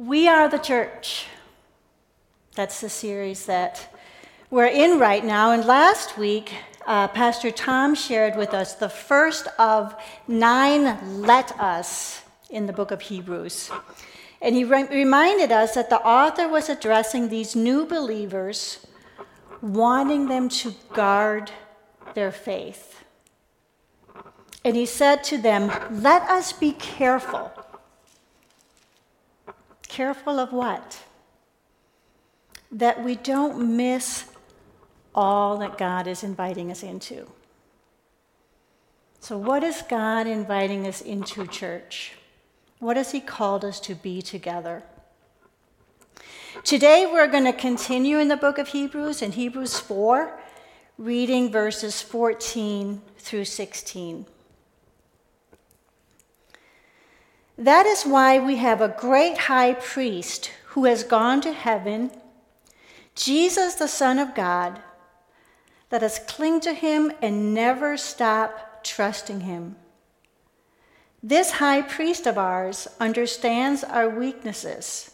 We are the church. That's the series that we're in right now. And last week, uh, Pastor Tom shared with us the first of nine let us in the book of Hebrews. And he re- reminded us that the author was addressing these new believers, wanting them to guard their faith. And he said to them, Let us be careful Careful of what? That we don't miss all that God is inviting us into. So, what is God inviting us into, church? What has He called us to be together? Today, we're going to continue in the book of Hebrews, in Hebrews 4, reading verses 14 through 16. That is why we have a great high priest who has gone to heaven, Jesus, the Son of God. Let us cling to him and never stop trusting him. This high priest of ours understands our weaknesses,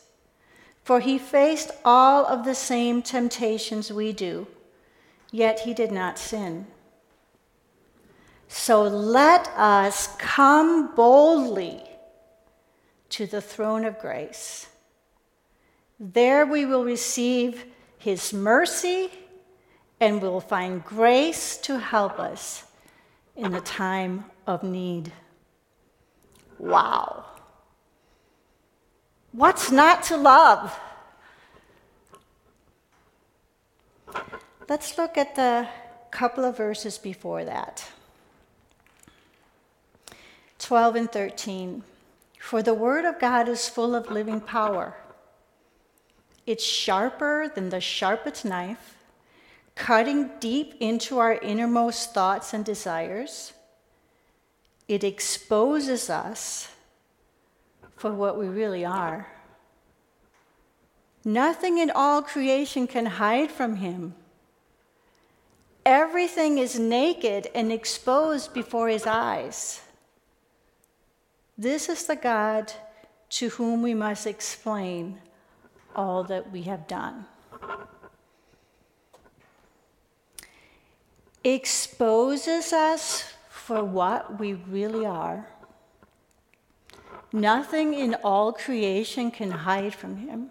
for he faced all of the same temptations we do, yet he did not sin. So let us come boldly to the throne of grace. There we will receive his mercy and will find grace to help us in the time of need. Wow. What's not to love? Let's look at the couple of verses before that 12 and 13. For the Word of God is full of living power. It's sharper than the sharpest knife, cutting deep into our innermost thoughts and desires. It exposes us for what we really are. Nothing in all creation can hide from Him. Everything is naked and exposed before His eyes. This is the God to whom we must explain all that we have done. Exposes us for what we really are. Nothing in all creation can hide from him.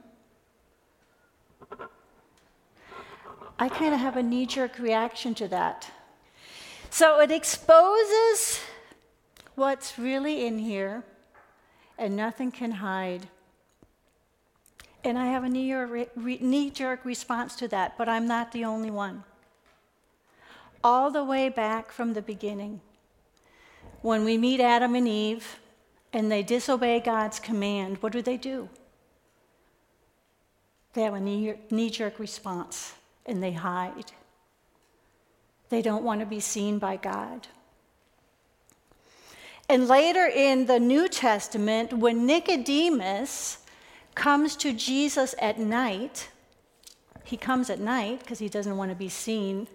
I kind of have a knee jerk reaction to that. So it exposes what's really in here, and nothing can hide. And I have a knee jerk response to that, but I'm not the only one. All the way back from the beginning, when we meet Adam and Eve and they disobey God's command, what do they do? They have a knee jerk response and they hide. They don't want to be seen by God. And later in the New Testament, when Nicodemus comes to Jesus at night, he comes at night because he doesn't want to be seen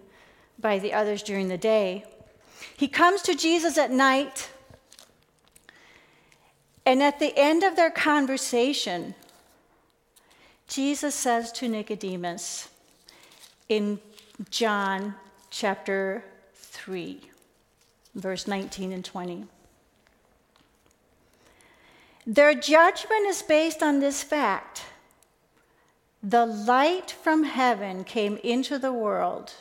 by the others during the day. He comes to Jesus at night, and at the end of their conversation, Jesus says to Nicodemus in John chapter 3, verse 19 and 20. Their judgment is based on this fact the light from heaven came into the world,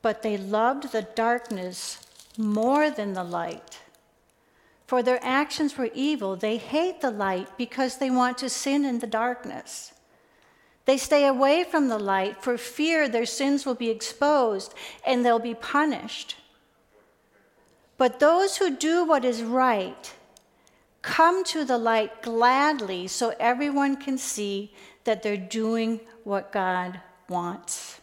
but they loved the darkness more than the light. For their actions were evil. They hate the light because they want to sin in the darkness. They stay away from the light for fear their sins will be exposed and they'll be punished. But those who do what is right, come to the light gladly so everyone can see that they're doing what God wants.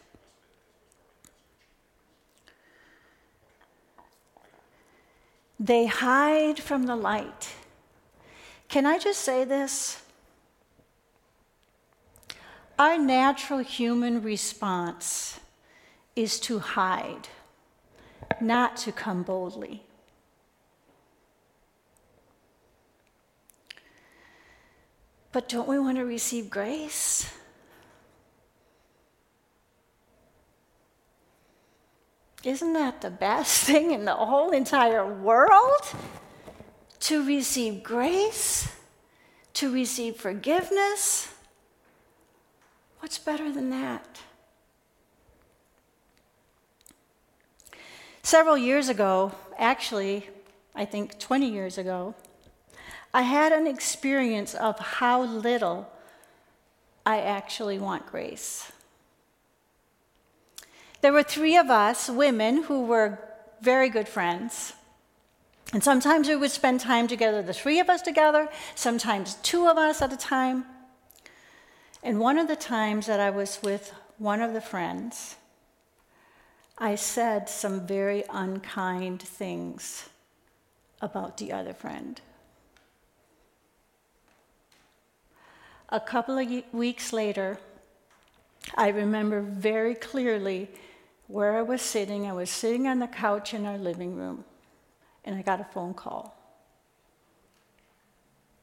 They hide from the light. Can I just say this? Our natural human response is to hide, not to come boldly. But don't we want to receive grace? Isn't that the best thing in the whole entire world? To receive grace, to receive forgiveness. What's better than that? Several years ago, actually, I think 20 years ago, I had an experience of how little I actually want grace. There were three of us, women, who were very good friends. And sometimes we would spend time together, the three of us together, sometimes two of us at a time. And one of the times that I was with one of the friends, I said some very unkind things about the other friend. A couple of weeks later, I remember very clearly where I was sitting. I was sitting on the couch in our living room, and I got a phone call.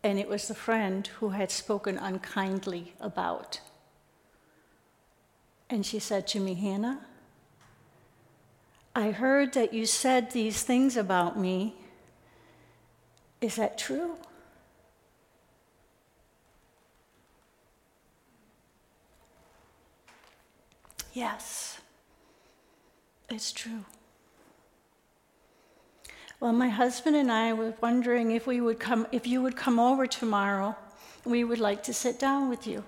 And it was the friend who had spoken unkindly about. And she said to me, Hanne, I heard that you said these things about me. Is that true? Yes. It's true. Well, my husband and I were wondering if we would come if you would come over tomorrow. We would like to sit down with you.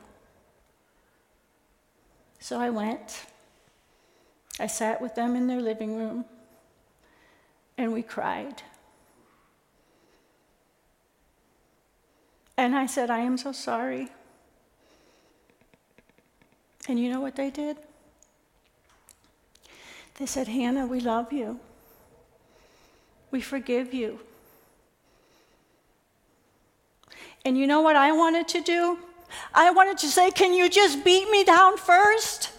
So I went. I sat with them in their living room and we cried. And I said, I am so sorry. And you know what they did? They said, Hanne, we love you. We forgive you. And you know what I wanted to do? I wanted to say, Can you just beat me down first?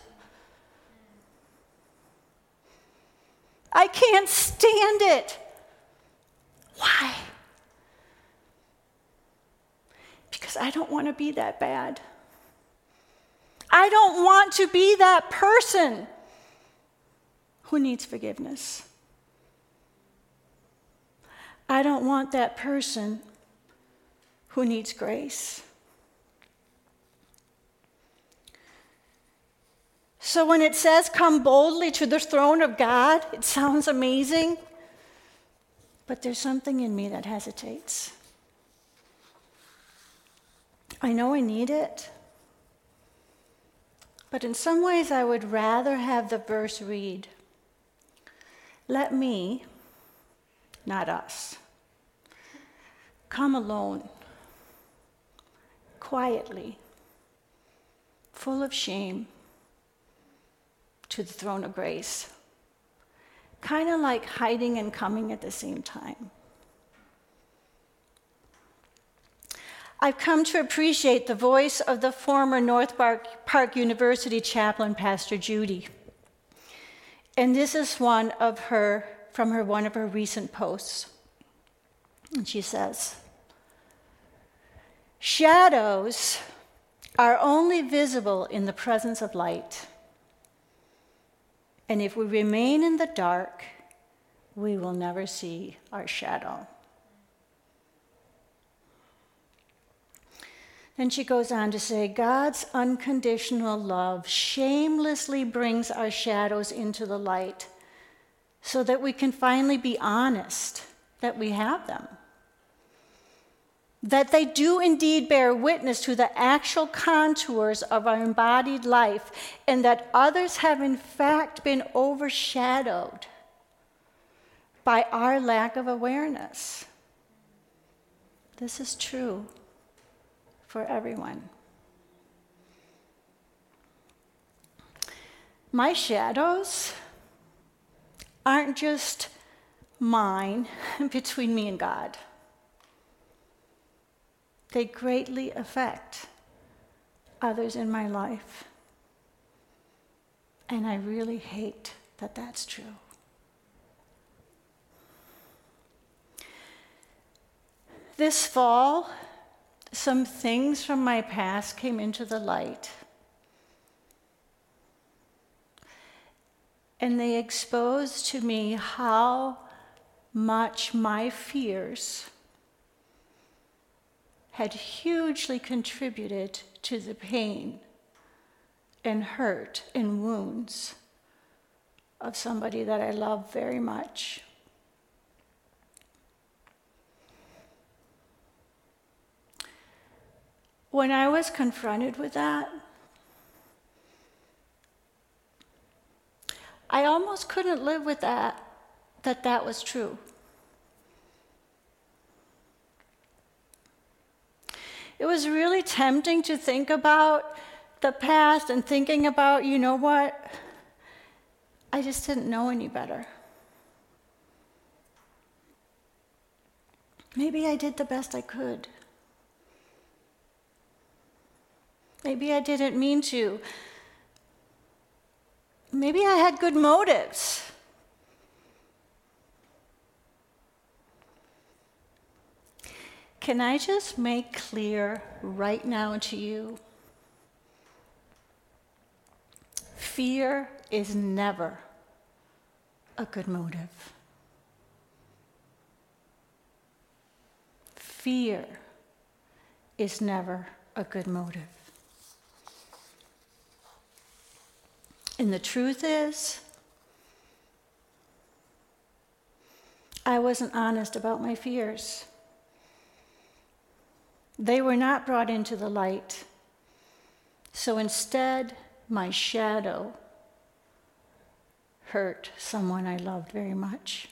I can't stand it. Why? Because I don't want to be that bad. I don't want to be that person who needs forgiveness. I don't want that person who needs grace. So when it says, come boldly to the throne of God, it sounds amazing, but there's something in me that hesitates. I know I need it, but in some ways I would rather have the verse read let me, not us, come alone, quietly, full of shame, to the throne of grace. Kind of like hiding and coming at the same time. I've come to appreciate the voice of the former North Park, University chaplain, Pastor Judy. And this is one of her, from her, one of her recent posts. And she says, Shadows are only visible in the presence of light. And if we remain in the dark, we will never see our shadow. Then she goes on to say God's unconditional love shamelessly brings our shadows into the light so that we can finally be honest that we have them. That they do indeed bear witness to the actual contours of our embodied life, and that others have in fact been overshadowed by our lack of awareness. This is true for everyone. My shadows aren't just mine between me and God. They greatly affect others in my life. And I really hate that that's true. This fall, some things from my past came into the light. And they exposed to me how much my fears had hugely contributed to the pain and hurt and wounds of somebody that I love very much. When I was confronted with that, I almost couldn't live with that, that that was true. It was really tempting to think about the past and thinking about, you know what? I just didn't know any better. Maybe I did the best I could. Maybe I didn't mean to. Maybe I had good motives. Can I just make clear right now to you? Fear is never a good motive. Fear is never a good motive. And the truth is, I wasn't honest about my fears. They were not brought into the light. So instead, my shadow hurt someone I loved very much.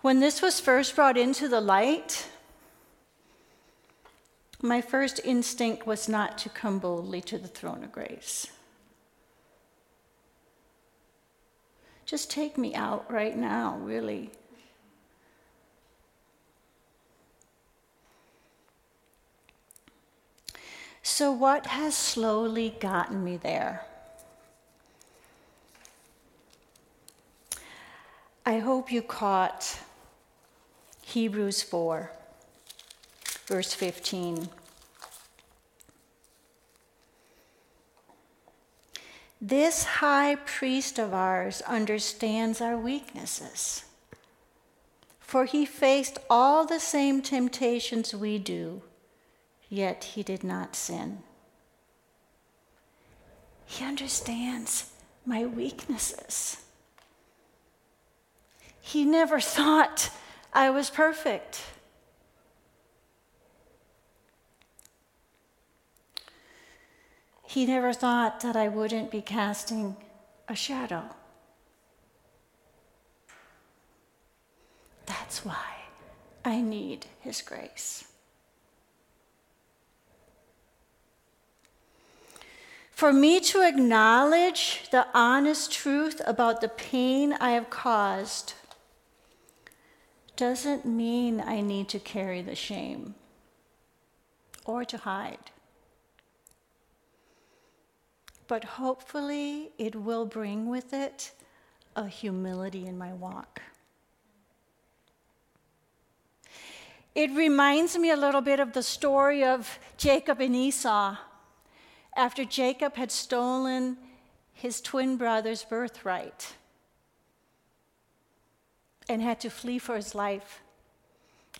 When this was first brought into the light, my first instinct was not to come boldly to the throne of grace. Just take me out right now, really. So, what has slowly gotten me there? I hope you caught Hebrews 4 verse 15. This high priest of ours understands our weaknesses, for he faced all the same temptations we do, yet he did not sin. He understands my weaknesses. He never thought I was perfect. He never thought that I wouldn't be casting a shadow. That's why I need His grace. For me to acknowledge the honest truth about the pain I have caused doesn't mean I need to carry the shame or to hide but hopefully it will bring with it a humility in my walk. It reminds me a little bit of the story of Jacob and Esau. After Jacob had stolen his twin brother's birthright and had to flee for his life.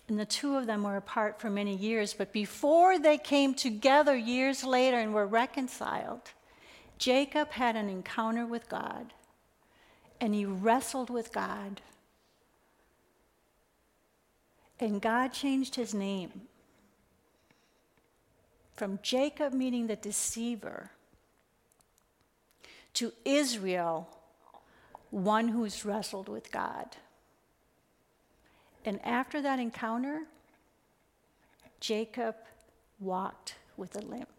And the two of them were apart for many years, but before they came together years later and were reconciled, Jacob had an encounter with God and he wrestled with God. And God changed his name from Jacob, meaning the deceiver, to Israel, one who's wrestled with God. And after that encounter, Jacob walked with a limp.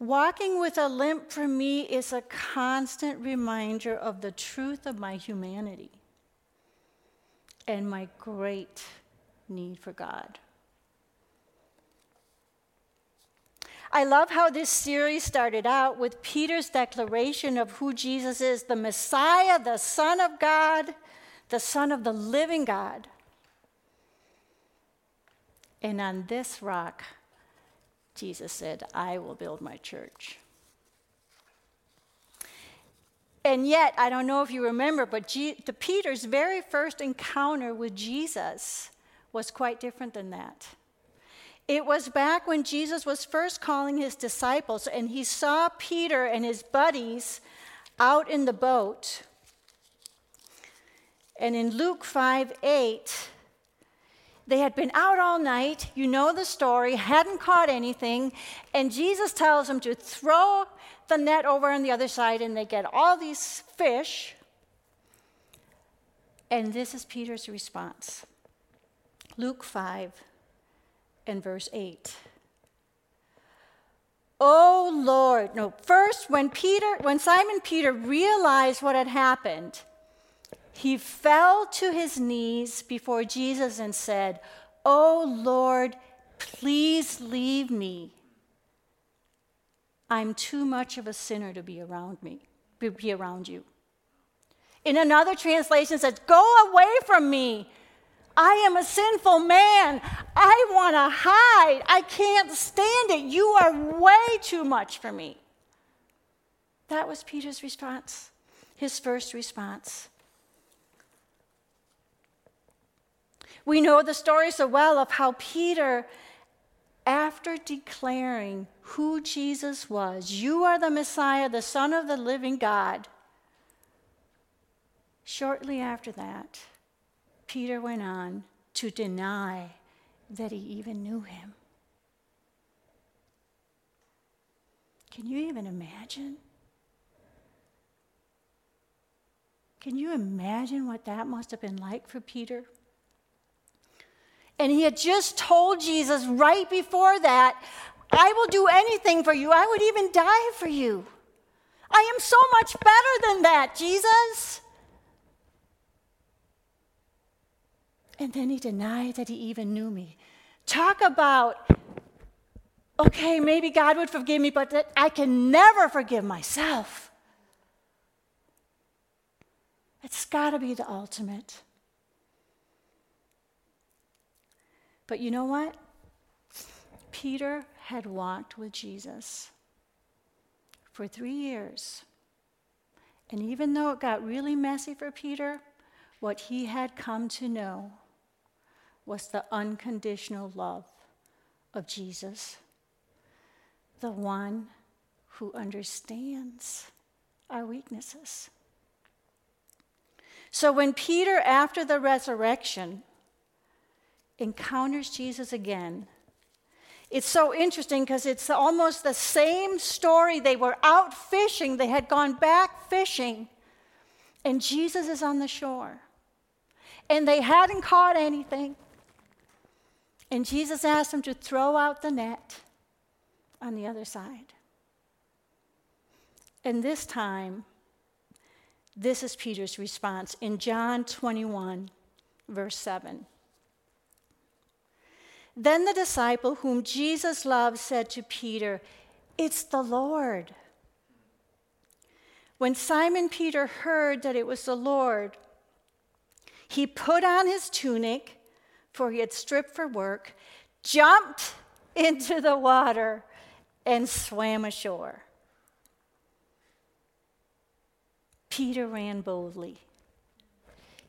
Walking with a limp for me is a constant reminder of the truth of my humanity and my great need for God. I love how this series started out with Peter's declaration of who Jesus is the Messiah, the Son of God, the Son of the living God. And on this rock, Jesus said, I will build my church. And yet, I don't know if you remember, but G- the Peter's very first encounter with Jesus was quite different than that. It was back when Jesus was first calling his disciples, and he saw Peter and his buddies out in the boat. And in Luke 5 8, they had been out all night. You know the story, hadn't caught anything. And Jesus tells them to throw the net over on the other side, and they get all these fish. And this is Peter's response Luke 5 and verse 8. Oh Lord, no, first when Peter, when Simon Peter realized what had happened, he fell to his knees before Jesus and said, Oh Lord, please leave me. I'm too much of a sinner to be around me, be around you. In another translation says, Go away from me. I am a sinful man. I want to hide. I can't stand it. You are way too much for me. That was Peter's response, his first response. We know the story so well of how Peter, after declaring who Jesus was, you are the Messiah, the Son of the living God, shortly after that, Peter went on to deny that he even knew him. Can you even imagine? Can you imagine what that must have been like for Peter? And he had just told Jesus right before that, I will do anything for you. I would even die for you. I am so much better than that, Jesus. And then he denied that he even knew me. Talk about, okay, maybe God would forgive me, but that I can never forgive myself. It's got to be the ultimate. But you know what? Peter had walked with Jesus for three years. And even though it got really messy for Peter, what he had come to know was the unconditional love of Jesus, the one who understands our weaknesses. So when Peter, after the resurrection, encounters Jesus again, it's so interesting because it's almost the same story. They were out fishing, they had gone back fishing, and Jesus is on the shore. And they hadn't caught anything. And Jesus asked them to throw out the net on the other side. And this time, this is Peter's response in John 21, verse 7. Then the disciple whom Jesus loved said to Peter, It's the Lord. When Simon Peter heard that it was the Lord, he put on his tunic for he had stripped for work, jumped into the water, and swam ashore. Peter ran boldly.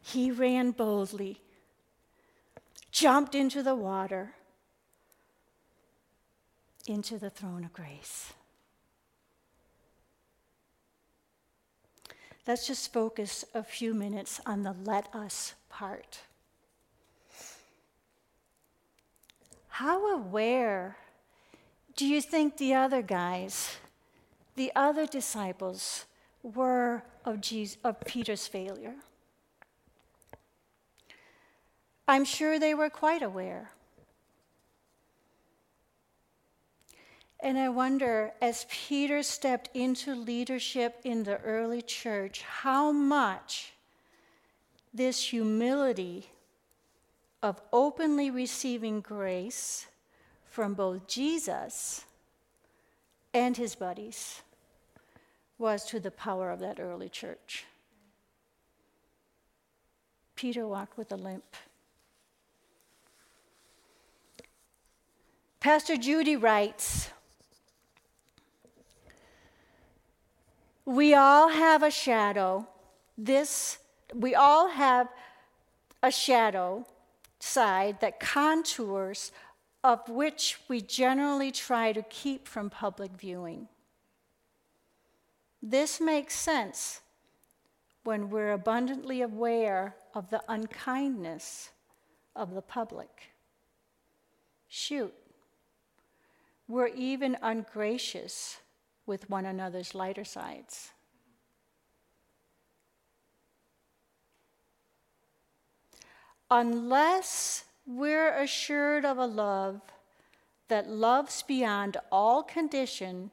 He ran boldly, jumped into the water, into the throne of grace. Let's just focus a few minutes on the let us part. How aware do you think the other guys, the other disciples, were of, Jesus, of Peter's failure? I'm sure they were quite aware. And I wonder, as Peter stepped into leadership in the early church, how much this humility of openly receiving grace from both Jesus and his buddies was to the power of that early church. Peter walked with a limp. Pastor Judy writes We all have a shadow. This, we all have a shadow side that contours of which we generally try to keep from public viewing. This makes sense when we're abundantly aware of the unkindness of the public. Shoot, we're even ungracious with one another's lighter sides. Unless we're assured of a love that loves beyond all condition,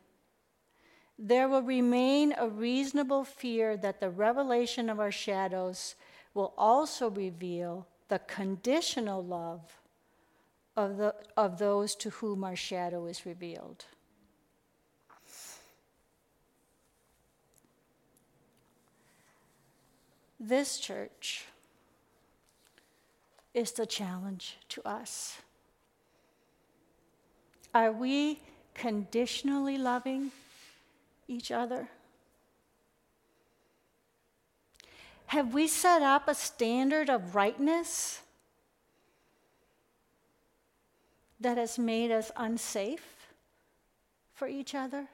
there will remain a reasonable fear that the revelation of our shadows will also reveal the conditional love of, the, of those to whom our shadow is revealed. This church is the challenge to us. Are we conditionally loving each other? Have we set up a standard of rightness that has made us unsafe for each other?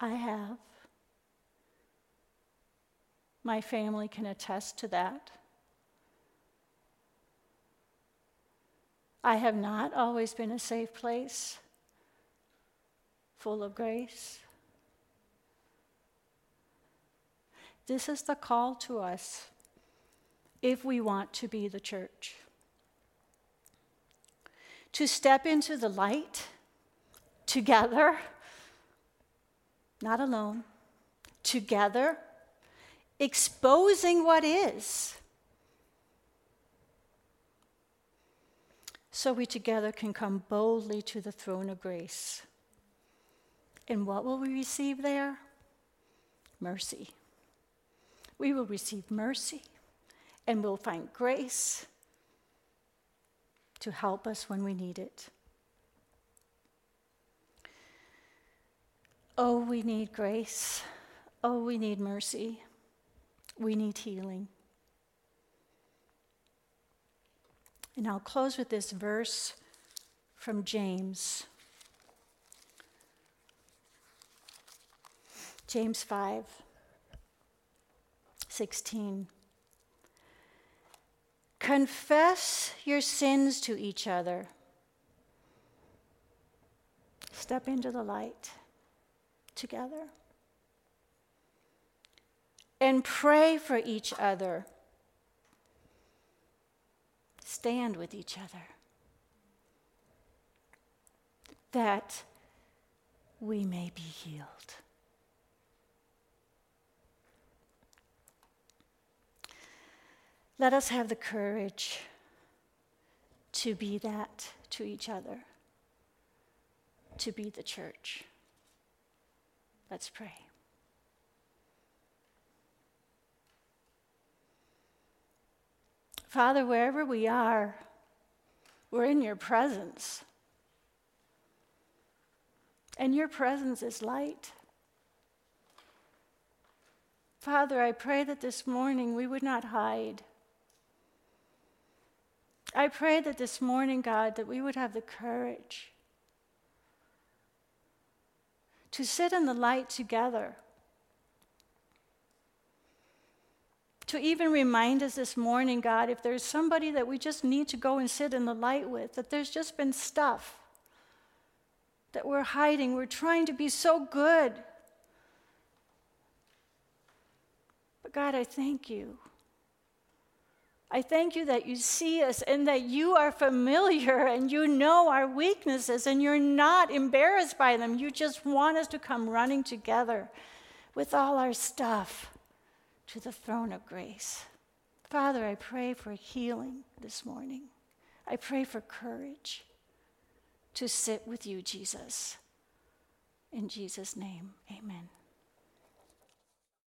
I have. My family can attest to that. I have not always been a safe place, full of grace. This is the call to us if we want to be the church. To step into the light together, not alone, together exposing what is. So we together can come boldly to the throne of grace. And what will we receive there? Mercy. We will receive mercy and we'll find grace to help us when we need it. Oh, we need grace. Oh, we need mercy we need healing. And I'll close with this verse from James. James 5 16. Confess your sins to each other. Step into the light together and pray for each other. Stand with each other. That we may be healed. Let us have the courage to be that to each other, to be the church. Let's pray. Father, wherever we are, we're in your presence. And your presence is light. Father, I pray that this morning we would not hide. I pray that this morning, God, that we would have the courage to sit in the light together to even remind us this morning, God, if there's somebody that we just need to go and sit in the light with, that there's just been stuff that we're hiding. We're trying to be so good. But God, I thank you. I thank you that you see us and that you are familiar and you know our weaknesses and you're not embarrassed by them. You just want us to come running together with all our stuff to the throne of grace. Father, I pray for healing this morning. I pray for courage. to sit with you, Jesus. In Jesus' name, amen.